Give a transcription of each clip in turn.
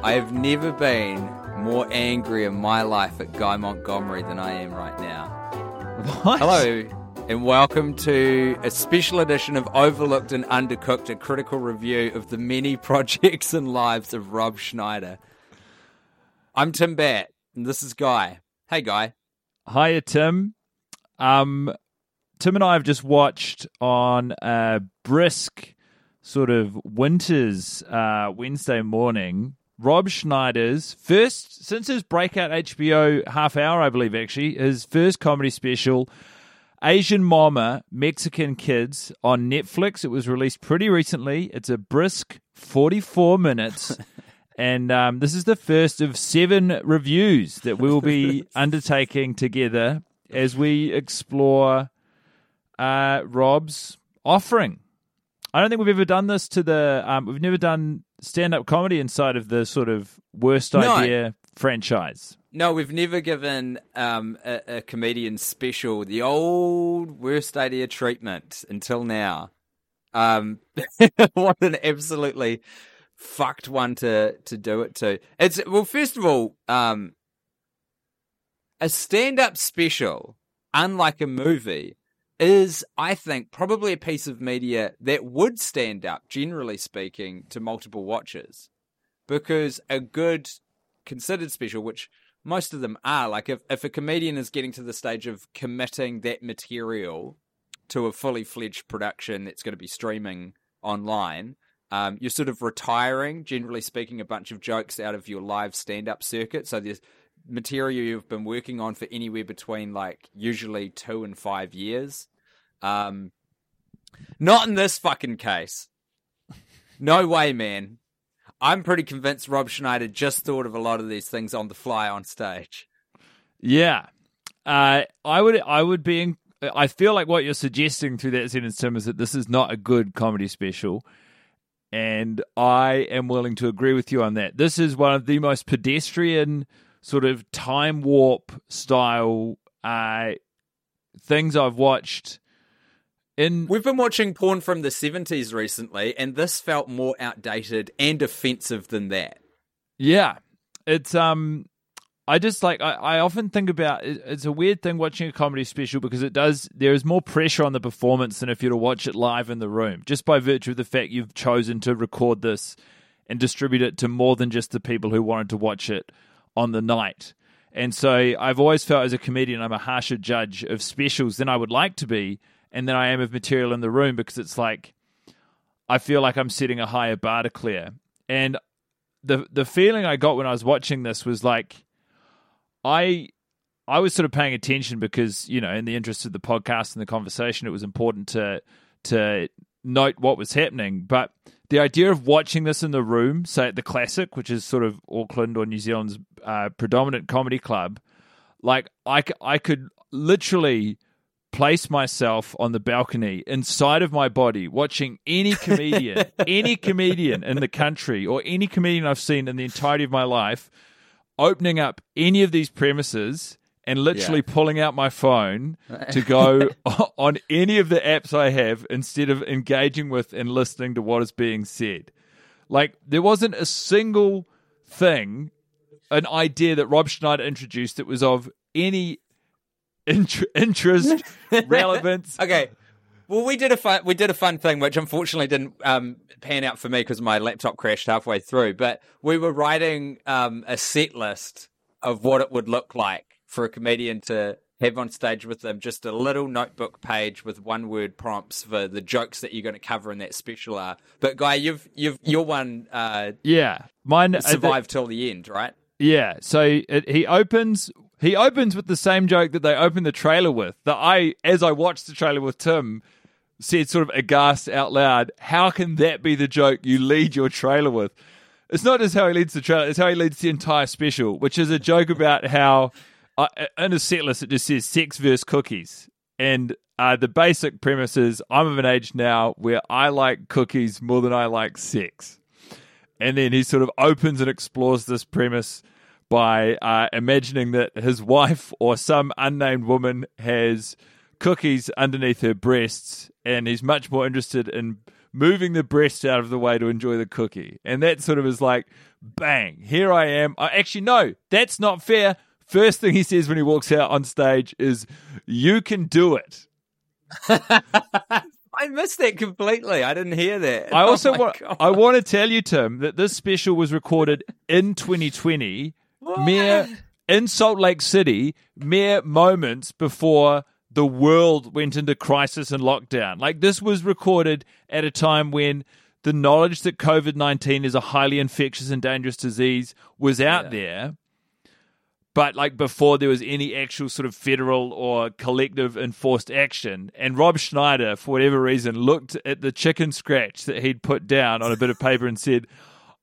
I have never been more angry in my life at Guy Montgomery than I am right now. What? Hello, and welcome to a special edition of Overlooked and Undercooked, a critical review of the many projects and lives of Rob Schneider. I'm Tim Batt, and this is Guy. Hey, Guy. Hiya, Tim. Um, Tim and I have just watched on a brisk sort of winter's uh, Wednesday morning Rob Schneider's first, since his breakout HBO half hour, I believe, actually, his first comedy special, Asian Momma, Mexican Kids, on Netflix. It was released pretty recently. It's a brisk 44 minutes. And um, this is the first of seven reviews that we will be undertaking together as we explore uh, Rob's offering. I don't think we've ever done this to the. Um, we've never done stand up comedy inside of the sort of worst No. idea franchise. No, we've never given um, a, a comedian special the old worst idea treatment until now. Um, what an absolutely fucked one to to do it to. It's well, first of all, um, a stand up special, unlike a movie, is I think probably a piece of media that would stand up, generally speaking, to multiple watchers, because a good considered special, which most of them are, like if, if a comedian is getting to the stage of committing that material to a fully fledged production that's going to be streaming online, um, you're sort of retiring, generally speaking, a bunch of jokes out of your live stand up circuit. So there's material you've been working on for anywhere between like usually two and five years. Um, not in this fucking case. No way, man. I'm pretty convinced Rob Schneider just thought of a lot of these things on the fly on stage. Yeah, uh, I would. I would be. In, I feel like what you're suggesting through that sentence, Tim, is that this is not a good comedy special, and I am willing to agree with you on that. This is one of the most pedestrian, sort of time warp style uh, things I've watched. In We've been watching porn from the 70s recently, and this felt more outdated and offensive than that. Yeah, it's um, I just like I, I often think about it, it's a weird thing watching a comedy special because it does there is more pressure on the performance than if you were to watch it live in the room, just by virtue of the fact you've chosen to record this and distribute it to more than just the people who wanted to watch it on the night. And so I've always felt as a comedian I'm a harsher judge of specials than I would like to be, and than I am of material in the room because it's like I feel like I'm setting a higher bar to clear. And the the feeling I got when I was watching this was like I I was sort of paying attention because you know in the interest of the podcast and the conversation it was important to to note what was happening but the idea of watching this in the room say at the classic which is sort of Auckland or New Zealand's uh, predominant comedy club like I, I could literally place myself on the balcony inside of my body watching any comedian any comedian in the country or any comedian I've seen in the entirety of my life opening up any of these premises and literally pulling out my phone to go on any of the apps I have instead of engaging with and listening to what is being said. Like there wasn't a single thing, an idea that Rob Schneider introduced that was of any int- interest, relevance. Okay. Well, we did a fun we did a fun thing, which unfortunately didn't um, pan out for me because my laptop crashed halfway through. But we were writing um, a set list of what it would look like for a comedian to have on stage with them. Just a little notebook page with one word prompts for the jokes that you're going to cover in that special are. But guy, you've you've your one uh, Yeah, mine uh, survived till the end, right? Yeah, so it, he opens he opens with the same joke that they opened the trailer with. That I, as I watched the trailer with Tim, said sort of aghast out loud, "How can that be the joke you lead your trailer with?" It's not just how he leads the trailer; it's how he leads the entire special, which is a joke about how uh, in a set list it just says sex versus cookies, and uh, the basic premise is I'm of an age now where I like cookies more than I like sex. And then he sort of opens and explores this premise by uh, imagining that his wife or some unnamed woman has cookies underneath her breasts, and he's much more interested in moving the breasts out of the way to enjoy the cookie. And that sort of is like, bang, here I am. Uh, actually, no, that's not fair. First thing he says when he walks out on stage is, You can do it. I missed that completely. I didn't hear that. I oh also oh want I want to tell you, Tim, that this special was recorded in 2020, what? mere in Salt Lake City, mere moments before the world went into crisis and lockdown. Like this was recorded at a time when the knowledge that COVID 19 is a highly infectious and dangerous disease was out yeah. there but like before there was any actual sort of federal or collective enforced action. And Rob Schneider, for whatever reason, looked at the chicken scratch that he'd put down on a bit of paper and said,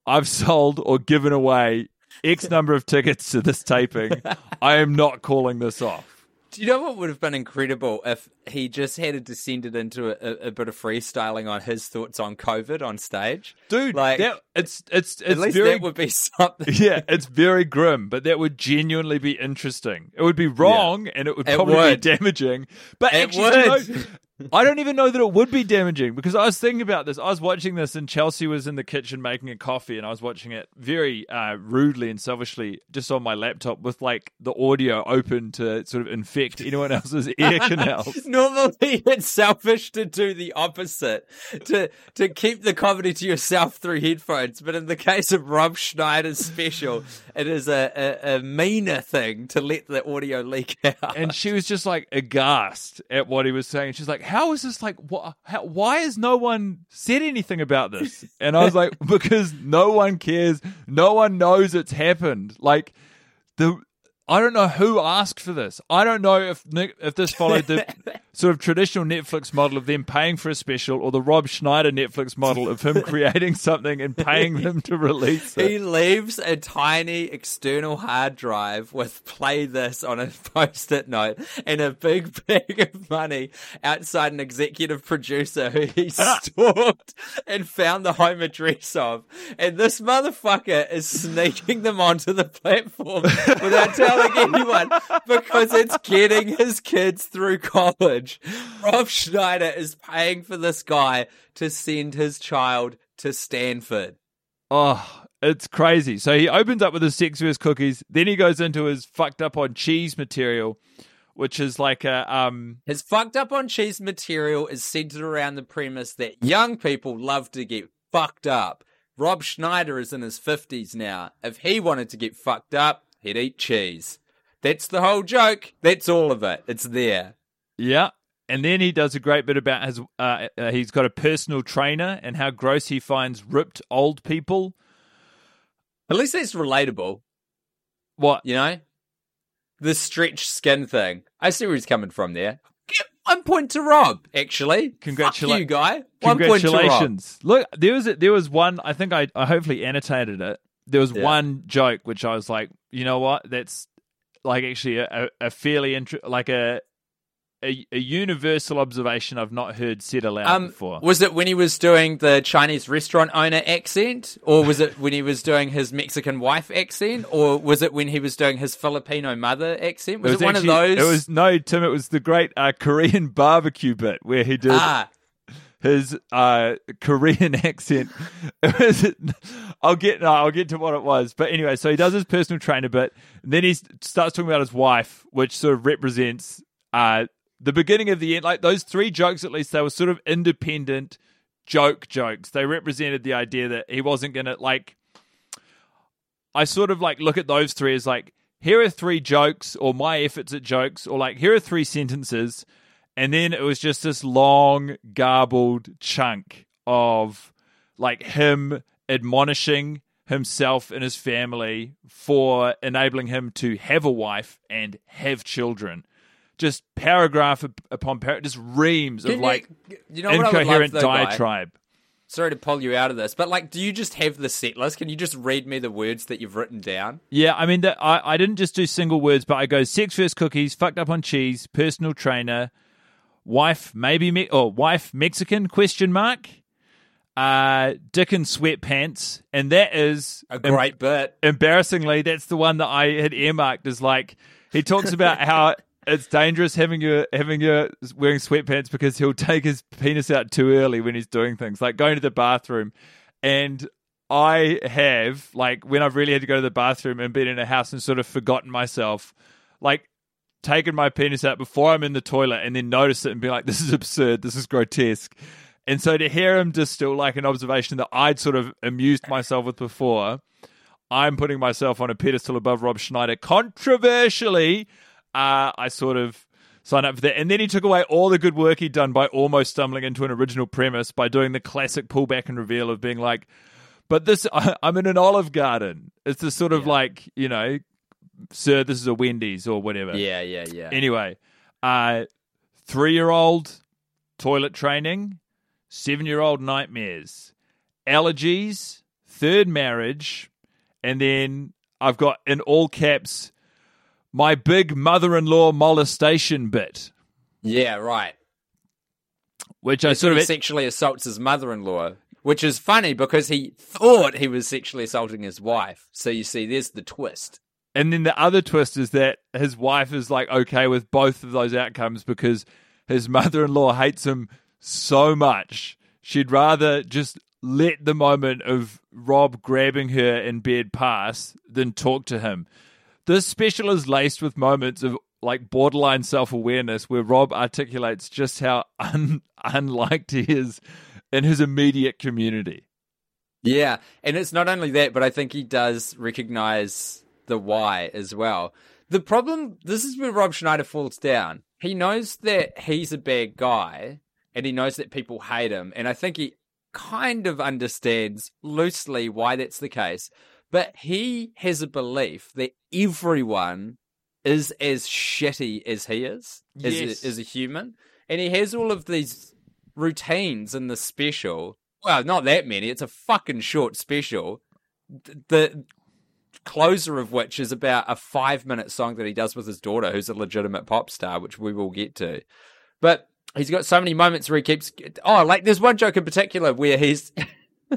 I've sold or given away X number of tickets to this taping. I am not calling this off. Do you know what would have been incredible if he just had descended into a, a, a, bit of freestyling on his thoughts on COVID on stage, dude? Like that, it's it's it's at least very, that would be something. Yeah, it's very grim, but that would genuinely be interesting. It would be wrong, yeah. and it would probably it would. be damaging. But it actually. You know, I don't even know that it would be damaging because I was thinking about this. I was watching this, and Chelsea was in the kitchen making a coffee, and I was watching it very uh, rudely and selfishly just on my laptop with like the audio open to sort of infect anyone else's ear canals. Normally, it's selfish to do the opposite to to keep the comedy to yourself through headphones, but in the case of Rob Schneider's special, it is a, a, a meaner thing to let the audio leak out. And she was just like aghast at what he was saying. She's like how is this like? What? How, why has no one said anything about this? And I was like, because no one cares. No one knows it's happened. Like the I don't know who asked for this. I don't know if if this followed the sort of traditional Netflix model of them paying for a special or the Rob Schneider Netflix model of him creating something and paying them to release it. He leaves a tiny external hard drive with play this on a post-it note and a big bag of money outside an executive producer who he stalked and found the home address of. And this motherfucker is sneaking them onto the platform without telling telling anyone because it's getting his kids through college. Rob Schneider is paying for this guy to send his child to Stanford. Oh, it's crazy. So he opens up with his sex versus cookies, then he goes into his fucked up on cheese material, which is like a um his fucked up on cheese material is centered around the premise that young people love to get fucked up. Rob Schneider is in his 50s now. If he wanted to get fucked up, he'd eat cheese. That's the whole joke. That's all of it. It's there. Yeah. And then he does a great bit about his. Uh, uh, he's got a personal trainer and how gross he finds ripped old people. At least that's relatable. What you know, the stretched skin thing. I see where he's coming from there. One point to Rob. Actually, congratulations, you guy. One Congratulations. Look, there was a, there was one. I think I, I hopefully annotated it there was yeah. one joke which I was like, you know what? That's like actually a, a fairly int- like a, a, a universal observation I've not heard said aloud um, before. Was it when he was doing the Chinese restaurant owner accent, or was it when he was doing his Mexican wife accent, or was it when he was doing his Filipino mother accent? Was it, was it one of those? It was no, Tim. It was the great uh, Korean barbecue bit where he did. Ah his uh, Korean accent. I'll get no, I'll get to what it was, but anyway, so he does his personal trainer bit, and then he starts talking about his wife, which sort of represents uh, the beginning of the end, like those three jokes at least, they were sort of independent joke jokes. They represented the idea that he wasn't to like. I sort of like look at those three as like here are three jokes or my efforts at jokes or like here are three sentences and then it was just this long garbled chunk of like him admonishing himself and his family for enabling him to have a wife and have children just paragraph upon paragraph, just reams of you- like you know what I would incoherent love, though, Guy? diatribe. Sorry to pull you out of this, but like, do you just have the set list? Can you just read me the words that you've written down? Yeah, I mean, that I, I didn't just do single words, but I go sex first cookies, fucked up on cheese, personal trainer, wife maybe me or wife Mexican question mark, uh, dick in sweatpants, and that is A great bit. embarrassingly, that's the one that I had earmarked as like he talks about how it's dangerous having your having your wearing sweatpants because he'll take his penis out too early when he's doing things like going to the bathroom, and I have like when I've really had to go to the bathroom and been in a house and sort of forgotten myself, like taken my penis out before I'm in the toilet and then notice it and be like, this is absurd, this is grotesque. And so to hear him distill like an observation that I'd sort of amused myself with before, I'm putting myself on a pedestal above Rob Schneider. Controversially, uh, I sort of signed up for that. And then he took away all the good work he'd done by almost stumbling into an original premise by doing the classic pullback and reveal of being like, but this, I'm in an olive garden. It's this sort of like, you know, sir, this is a Wendy's or whatever. Yeah, yeah, yeah. Anyway, uh, three year old toilet training, seven year old nightmares, allergies, third marriage, and then I've got in all caps my big mother in law molestation bit, yeah, right. which I sort of. sexually assaults his mother-in-law, which is funny because he thought he was sexually assaulting his wife. So you see, there's the twist. And then the other twist is that his wife is like okay with both of those outcomes because his mother in law hates him so much. She'd rather just let the moment of Rob grabbing her in bed pass than talk to him. This special is laced with moments of like borderline self awareness where Rob articulates just how un- unliked he is in his immediate community. Yeah, and it's not only that, but I think he does recognize the why as well. The problem, this is where Rob Schneider falls down. He knows that he's a bad guy, and he knows that people hate him, and I think he kind of understands loosely why that's the case. But he has a belief that everyone is as shitty as he is, as, Yes. a, as a human, and he has all of these routines in the special. Well, not that many. It's a fucking short special. Th- The closer of which is about a five minute song that he does with his daughter, who's a legitimate pop star, which we will get to. But he's got so many moments where he keeps. Oh, like there's one joke in particular where he's.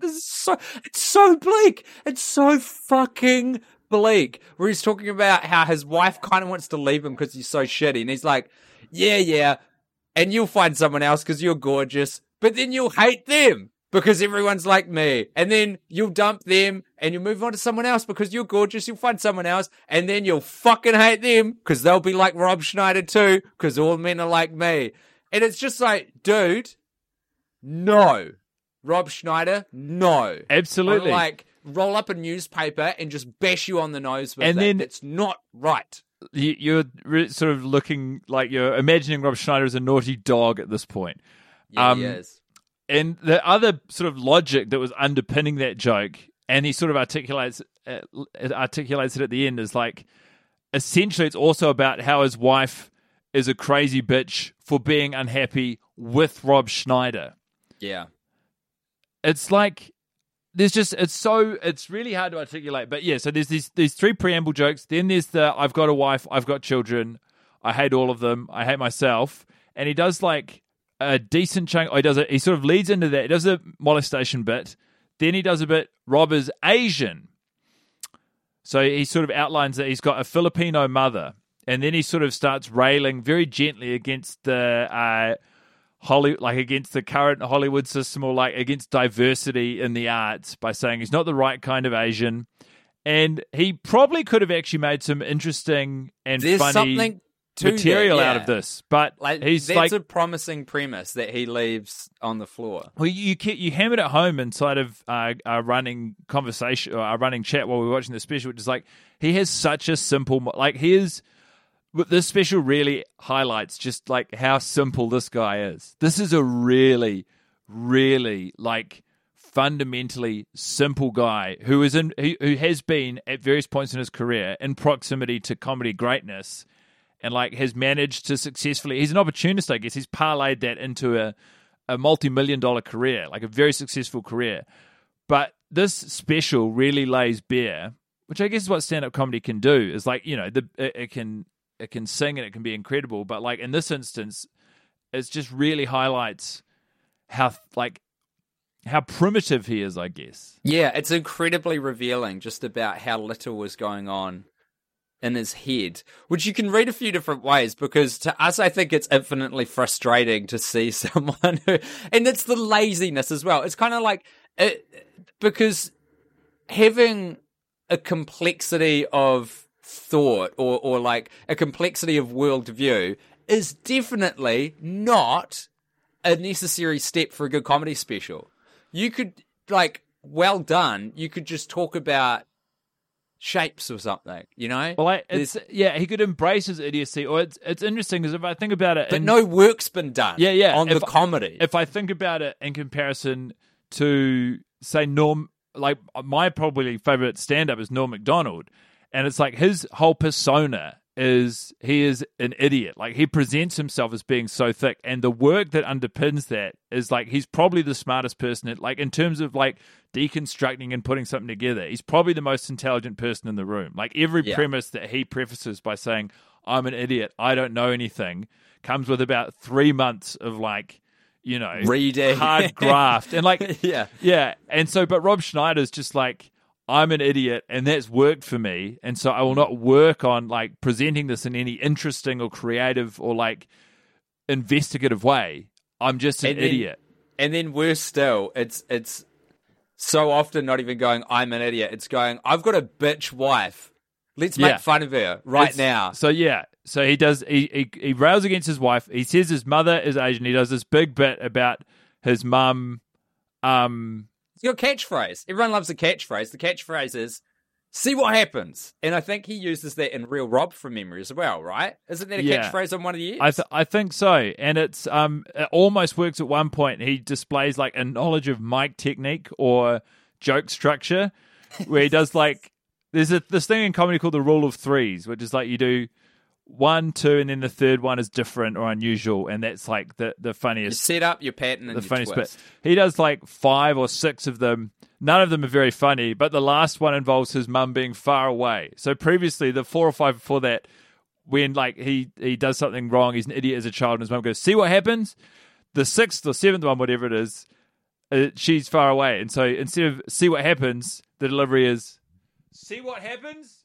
this is so. It's so bleak. It's so fucking bleak. Where he's talking about how his wife kind of wants to leave him because he's so shitty, and he's like, "Yeah, yeah, and you'll find someone else because you're gorgeous, but then you'll hate them because everyone's like me. And then you'll dump them and you'll move on to someone else because you're gorgeous. You'll find someone else and then you'll fucking hate them because they'll be like Rob Schneider too because all men are like me. And it's just like, dude, no. Rob Schneider, no. Absolutely. Or, like, roll up a newspaper and just bash you on the nose with And it. then- it's not right. you, you're sort of looking like you're imagining Rob Schneider as a naughty dog at this point. Yeah, Um, he is. And the other sort of logic that was underpinning that joke, and he sort of articulates uh, articulates it at the end, is like essentially it's also about how his wife is a crazy bitch for being unhappy with Rob Schneider. Yeah. It's like there's just it's so it's really hard to articulate. But yeah, so there's these these three preamble jokes. Then there's the I've got a wife, I've got children, I hate all of them, I hate myself, and he does like a decent chunk. Or he does it. He sort of leads into that. He does a molestation bit. Then he does a bit. Rob is Asian, so he sort of outlines that he's got a Filipino mother, and then he sort of starts railing very gently against the. Uh, Holly, like against the current Hollywood system or like against diversity in the arts by saying he's not the right kind of Asian. And he probably could have actually made some interesting and There's funny. something material that, out of this. But Like he's that's like, a promising premise that he leaves on the floor. well, you you, you hammered it home inside of uh, our running conversation or our running chat while we were watching the special, which is like he has such a simple like he is. This special really highlights just like how simple this guy is. This is a really, really like fundamentally simple guy who is in who, who has been at various points in his career in proximity to comedy greatness and like has managed to successfully he's an opportunist i guess. He's parlayed that into a, a multi-million dollar career like a very successful career. But this special really lays bare which i guess is what stand-up comedy can do is like you know the it, it can it can sing and it can be incredible. But like in this instance it just really highlights how like how primitive he is i guess. Yeah, it's incredibly revealing just about how little was going on in his head, which you can read a few different ways because to us, I think it's infinitely frustrating to see someone who, and it's the laziness as well. It's kind of like, it, because having a complexity of thought or, or like a complexity of worldview is definitely not a necessary step for a good comedy special. You could, like, well done, you could just talk about shapes or something, you know? well I, it's yeah he could embrace his idiocy or it's it's interesting because if i think about it but no work's been done Yeah, yeah. on the comedy. if I think about it in comparison to say Norm, like my probably favorite stand up is Norm Macdonald, and it's like his whole persona is he is an idiot. Like he presents himself as being so thick, and the work that underpins that is like he's probably the smartest person. At, like in terms of like deconstructing and putting something together, he's probably the most intelligent person in the room. Like every Yeah. premise that he prefaces by saying, "I'm an idiot, I don't know anything," comes with about three months of like you know Reading. hard graft and like yeah. yeah and so but rob schneider's just like i'm an idiot and that's worked for me and so i will not work on like presenting this in any interesting or creative or like investigative way i'm just an And then- idiot And then worse still, it's it's so often not even going, I'm an idiot. It's going, I've got a bitch wife. Let's Yeah. make fun of her right It's- now. So yeah, so he does. He, he he rails against his wife. He says his mother is Asian. He does this big bit about his mum. Um, It's your catchphrase. Everyone loves a catchphrase. The catchphrase is, see what happens. And I think he uses that in Real Rob from memory as well, right? Isn't that a Yeah. catchphrase on one of the years? I th- I think so, and it's um it almost works at one point. He displays like a knowledge of mic technique or joke structure, where he does like there's a this thing in comedy called the rule of threes, which is like you do one, two, and then the third one is different or unusual, and that's like the the You funniest set up your pattern and the funniest twist. bit. He does like five or six of them. None of them are very funny, but the last one involves his mum being far away. So previously, the four or five before that, when like he he does something wrong, he's an idiot as a child, and his mum goes, "See what happens." The sixth or seventh one, whatever it is, uh, she's far away, and so instead of "see what happens," the delivery is "see what happens."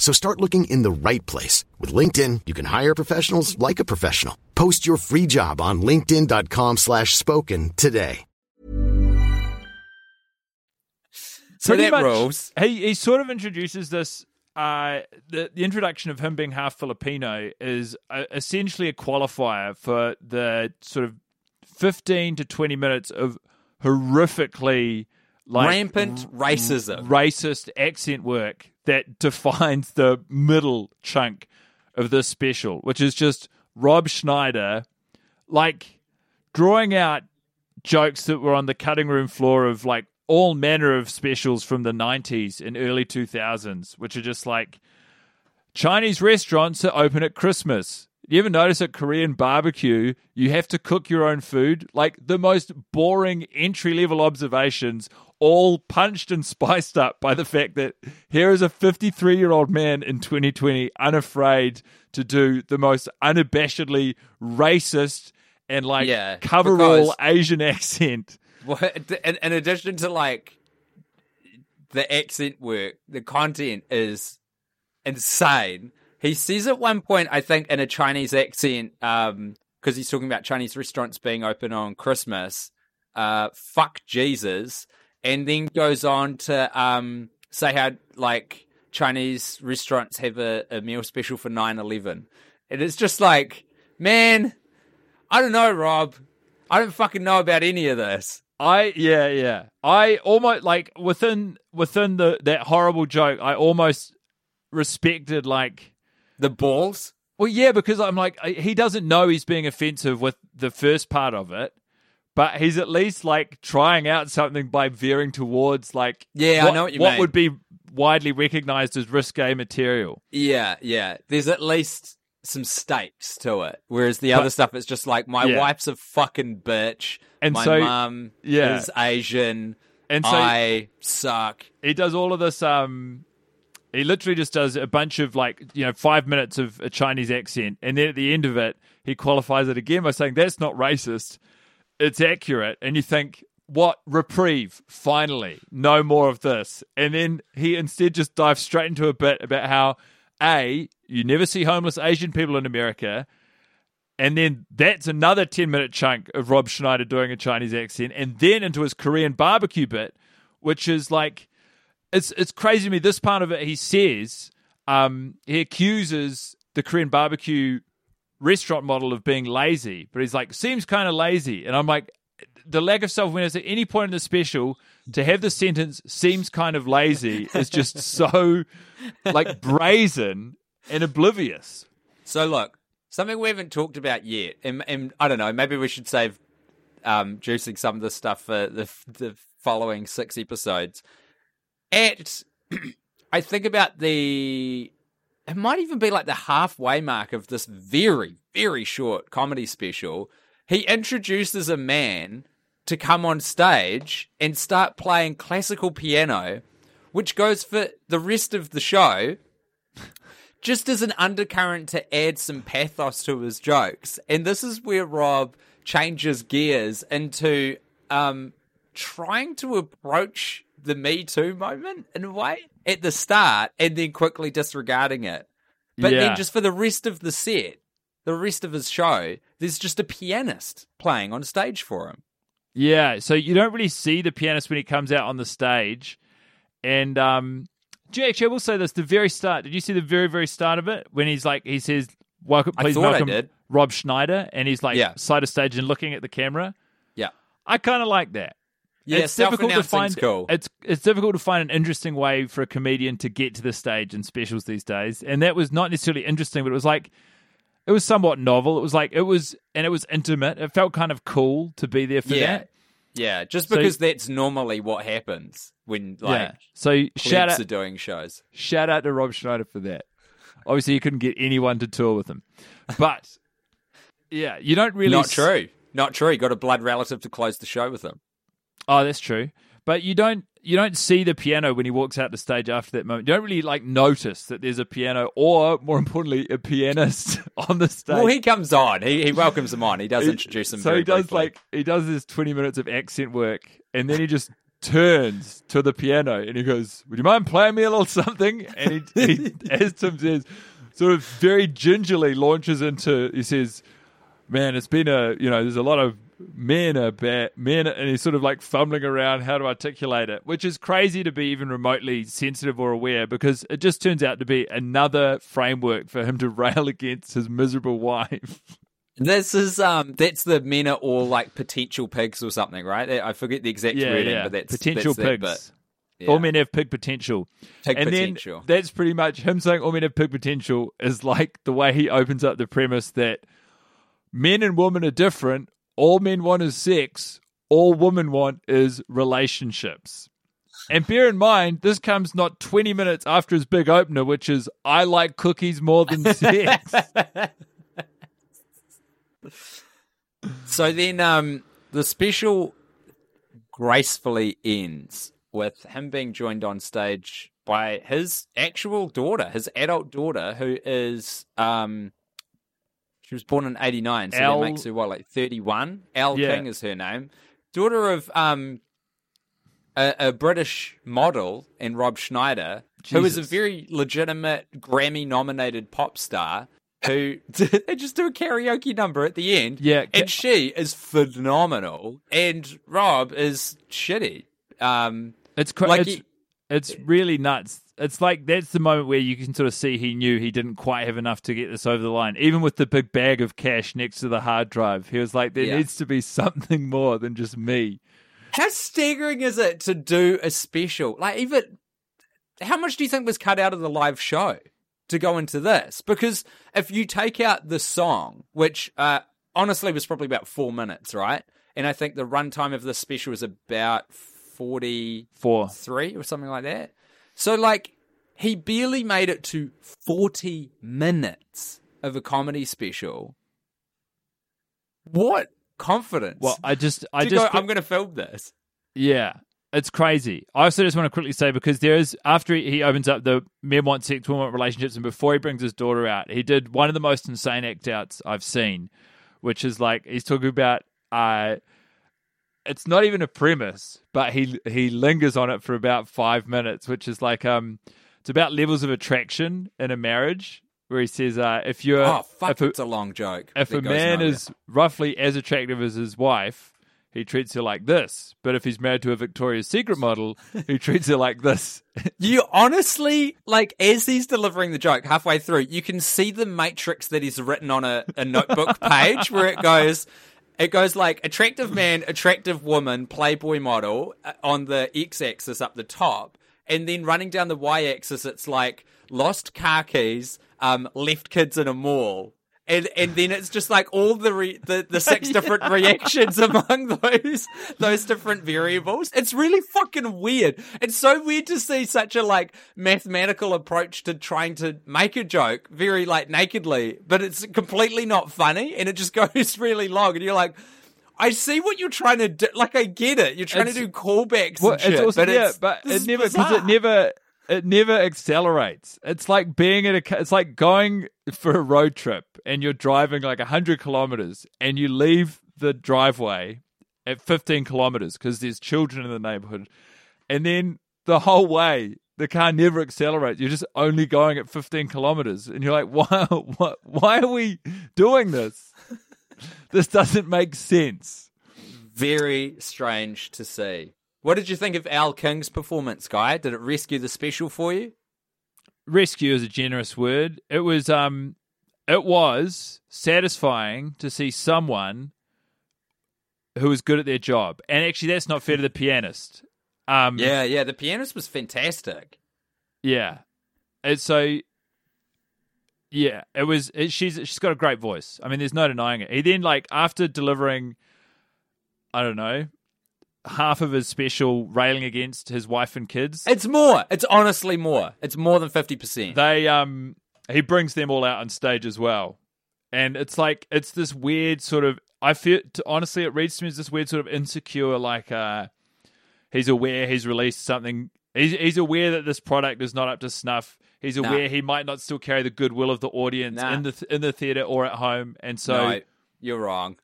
So start looking in the right place. With LinkedIn, you can hire professionals like a professional. Post your free job on linkedin.com slash spoken today. So pretty that much, rules. He he sort of introduces this. Uh, the the introduction of him being half Filipino is uh, essentially a qualifier for the sort of fifteen to twenty minutes of horrifically like Rampant racism. racist accent work that defines the middle chunk of this special, which is just Rob Schneider, like drawing out jokes that were on the cutting room floor of like all manner of specials from the 90s and early 2000s, which are just like Chinese restaurants are open at Christmas. You ever notice at Korean barbecue, you have to cook your own food? Like the most boring entry level observations, all punched and spiced up by the fact that here is a 53 year old man in 2020 unafraid to do the most unabashedly racist and like Yeah, coverall Asian accent. What, in, in addition to like the accent work, the content is insane. He says at one point, I think, in a Chinese accent, um, because he's talking about Chinese restaurants being open on Christmas, uh, fuck Jesus, and then goes on to um, say how like Chinese restaurants have a, a meal special for 9-11. And it's just like, man, I don't know, Rob. I don't fucking know about any of this. I yeah yeah. I almost like within within the that horrible joke. I almost respected like The balls? well yeah because I'm like he doesn't know he's being offensive with the first part of it, but he's at least like trying out something by veering towards like Yeah, I know what you what mean. would be widely recognized as risque material. Yeah, yeah. There's at least some stakes to it. Whereas the other stuff is just like my Yeah. wife's a fucking bitch. And my so- mum yeah. is Asian. And so I suck. he does all of this um he literally just does a bunch of like you know five minutes of a chinese accent and then at the end of it he qualifies it again by saying that's not racist. It's accurate. And you think what reprieve? Finally no more of this. And then he instead just dives straight into a bit about how a you never see homeless asian people in america and then that's another 10 minute chunk of Rob Schneider doing a Chinese accent. And then into his Korean barbecue bit, which is like, it's, it's crazy to me. This part of it, he says, um, he accuses the Korean barbecue restaurant model of being lazy, but he's like, seems kind of lazy. And I'm like, the lack of self awareness at any point in the special to have the sentence seems kind of lazy is just so like brazen and oblivious. So look, something we haven't talked about yet, and, and I don't know, maybe we should save um, juicing some of this stuff for the the following six episodes. At I think about the it might even be like the halfway mark of this very very short comedy special. He introduces a man to come on stage and start playing classical piano, which goes for the rest of the show just as an undercurrent to add some pathos to his jokes. And this is where Rob changes gears into um, trying to approach the Me Too moment in a way at the start and then quickly disregarding it. But Yeah. then just for the rest of the set, the rest of his show, there's just a pianist playing on stage for him. Yeah, so you don't really see the pianist when he comes out on the stage. And um gee, actually, I will say this: the very start. Did you see the very, very start of it when he's like, he says, "Welcome, please welcome. Rob Schneider," and he's like Yeah. side of stage and looking at the camera. Yeah. I kind of like that. Yeah, it's difficult to find. cool. It's it's difficult to find an interesting way for a comedian to get to the stage in specials these days, and that was not necessarily interesting, but it was like it was somewhat novel. It was like it was, and it was intimate. It felt kind of cool to be there for yeah. that. Yeah, just So- because that's normally what happens when like yeah. So shout out are doing shows. Shout out to Rob Schneider for that. Obviously, you couldn't get anyone to tour with him, but yeah, you don't really. Not s- true. Not true. He got a blood relative to close the show with him. Oh, that's true. But you don't. You don't see the piano when he walks out the stage after that moment. You don't really like notice that there's a piano, or more importantly, a pianist on the stage. Well, he comes on. He he welcomes him on. He does He- introduce him. So he does briefly. like he does his twenty minutes of accent work, and then he just turns to the piano and he goes, "Would you mind playing me a little something?" And he, he as Tim says, sort of very gingerly launches into. He says, "Man, it's been a you know, there's a lot of men are bad men," and he's sort of like fumbling around how to articulate it, which is crazy to be even remotely sensitive or aware because it just turns out to be another framework for him to rail against his miserable wife. This is um that's the men are all like potential pigs or something, right? I forget the exact yeah, wording, yeah. but that's potential that's that pigs. bit. All men have pig potential. Pig and potential. then that's pretty much him saying all men have pig potential is like the way he opens up the premise that men and women are different. All men want is sex. All women want is relationships. And bear in mind, this comes not 20 minutes after his big opener, which is I like cookies more than sex. so then, um, the special gracefully ends with him being joined on stage by his actual daughter, his adult daughter, who is um, she was born in '89, so Elle- that makes her what, like 31? Elle Yeah. King is her name, daughter of um, a, a British model and Rob Schneider, who is a very legitimate Grammy-nominated pop star. Who they just do a karaoke number at the end? Yeah, and she is phenomenal, and Rob is shitty. Um, It's cra- Like it's, he- it's really nuts. It's like that's the moment where you can sort of see he knew he didn't quite have enough to get this over the line. Even with the big bag of cash next to the hard drive, he was like, "There Yeah. needs to be something more than just me." How staggering is it to do a special? Like, even how much do you think was cut out of the live show to go into this? Because if you take out the song, which uh, honestly was probably about four minutes, right? And I think the runtime of this special is about forty For three or something like that. So, like, he barely made it to forty minutes of a comedy special. What confidence? well, I just, I just, go, I'm going to film this. Yeah, it's crazy. I also just want to quickly say because there is after he, he opens up the men want sex, women want relationships, and before he brings his daughter out, he did one of the most insane act outs I've seen, which is like he's talking about. uh it's not even a premise, but he he lingers on it for about five minutes, which is like um, it's about levels of attraction in a marriage, where he says uh, if you're Oh fuck! if a, it's a long joke. if a man nowhere. is roughly as attractive as his wife, he treats her like this. But if he's married to a Victoria's Secret model, he treats her like this. you honestly like as he's delivering the joke halfway through, you can see the matrix that he's written on a, a notebook page where it goes. It goes like attractive man, attractive woman, Playboy model uh, on the x-axis up the top, and then running down the y-axis, it's like lost car keys, um, left kids in a mall, and and then it's just like all the re- the, the six different reactions among those those different variables. It's really fucking weird. It's so weird to see such a like mathematical approach to trying to make a joke very like nakedly, but it's completely not funny and it just goes really long and you're like I see what you're trying to do. Like, I get it. You're trying It's- to do callbacks Well, and shit, it's also but yeah, it's, but it never because it never it never accelerates. It's like being in a it's like going for a road trip and you're driving like hundred kilometers and you leave the driveway at fifteen kilometers because there's children in the neighborhood, and then the whole way the car never accelerates. You're just only going at fifteen kilometers, and you're like, why? What? Why are we doing this? this doesn't make sense. Very strange to see. What did you think of Elle King's performance, Guy? Did it rescue the special for you? rescue is a generous word. It was um it was satisfying to see someone who was good at their job. And actually that's not fair to the pianist. Um Yeah, yeah. The pianist was fantastic. yeah. And so yeah, it was it, she's she's got a great voice. I mean there's no denying it. He then like after delivering I don't know half of his special railing against his wife and kids. It's more. It's honestly more. It's more than fifty percent. they um he brings them all out on stage as well and it's like it's this weird sort of i feel to, honestly it reads to me as this weird sort of insecure like uh he's aware he's released something he's, he's aware that this product is not up to snuff he's Nah. aware he might not still carry the goodwill of the audience Nah. in the in the theater or at home and so no, you're wrong.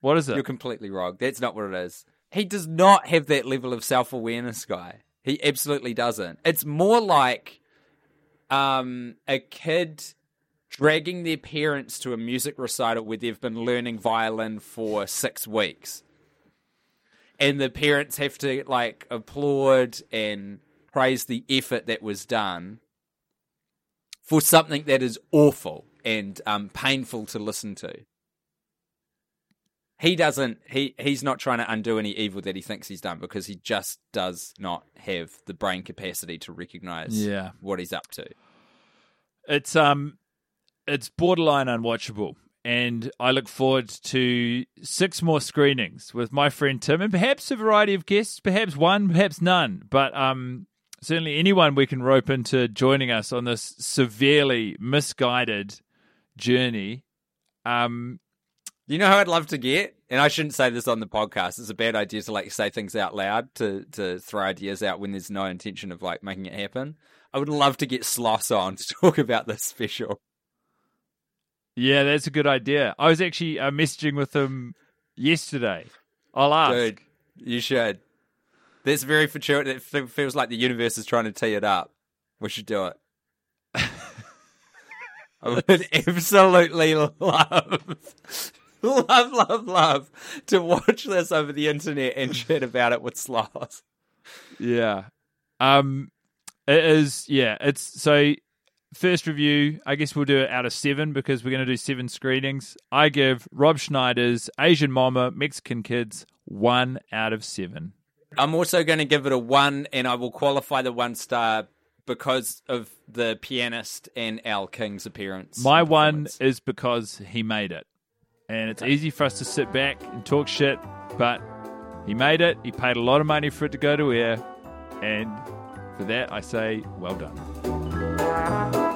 What is it You're completely wrong. That's not what it is. He does not have that level of self awareness, guy. He absolutely doesn't. It's more like um, a kid dragging their parents to a music recital where they've been learning violin for six weeks. And the parents have to like applaud and praise the effort that was done for something that is awful and um, painful to listen to he doesn't he he's not trying to undo any evil that he thinks he's done because he just does not have the brain capacity to recognize Yeah. what he's up to it's um it's borderline unwatchable and I look forward to six more screenings with my friend Tim and perhaps a variety of guests, perhaps one, perhaps none, but um certainly anyone we can rope into joining us on this severely misguided journey. Um You know how I'd love to get, and I shouldn't say this on the podcast. It's a bad idea to like say things out loud to to throw ideas out when there's no intention of like making it happen. I would love to get Sloss on to talk about this special. Yeah, that's a good idea. I was actually uh, messaging with him yesterday. I'll ask. Dude, you should. That's very fortuitous. It feels like the universe is trying to tee it up. We should do it. I would absolutely love, love, love, love to watch this over the internet and chat about it with Sloss. Yeah. Um, it is, yeah, it's so first review, I guess we'll do it out of seven because we're going to do seven screenings. I give Rob Schneider's Asian Momma, Mexican Kids one out of seven. I'm also going to give it a one, and I will qualify the one star because of the pianist and Elle King's appearance. My one is because he made it. And it's easy for us to sit back and talk shit, but he made it. He paid a lot of money for it to go to air. And for that, I say, well done.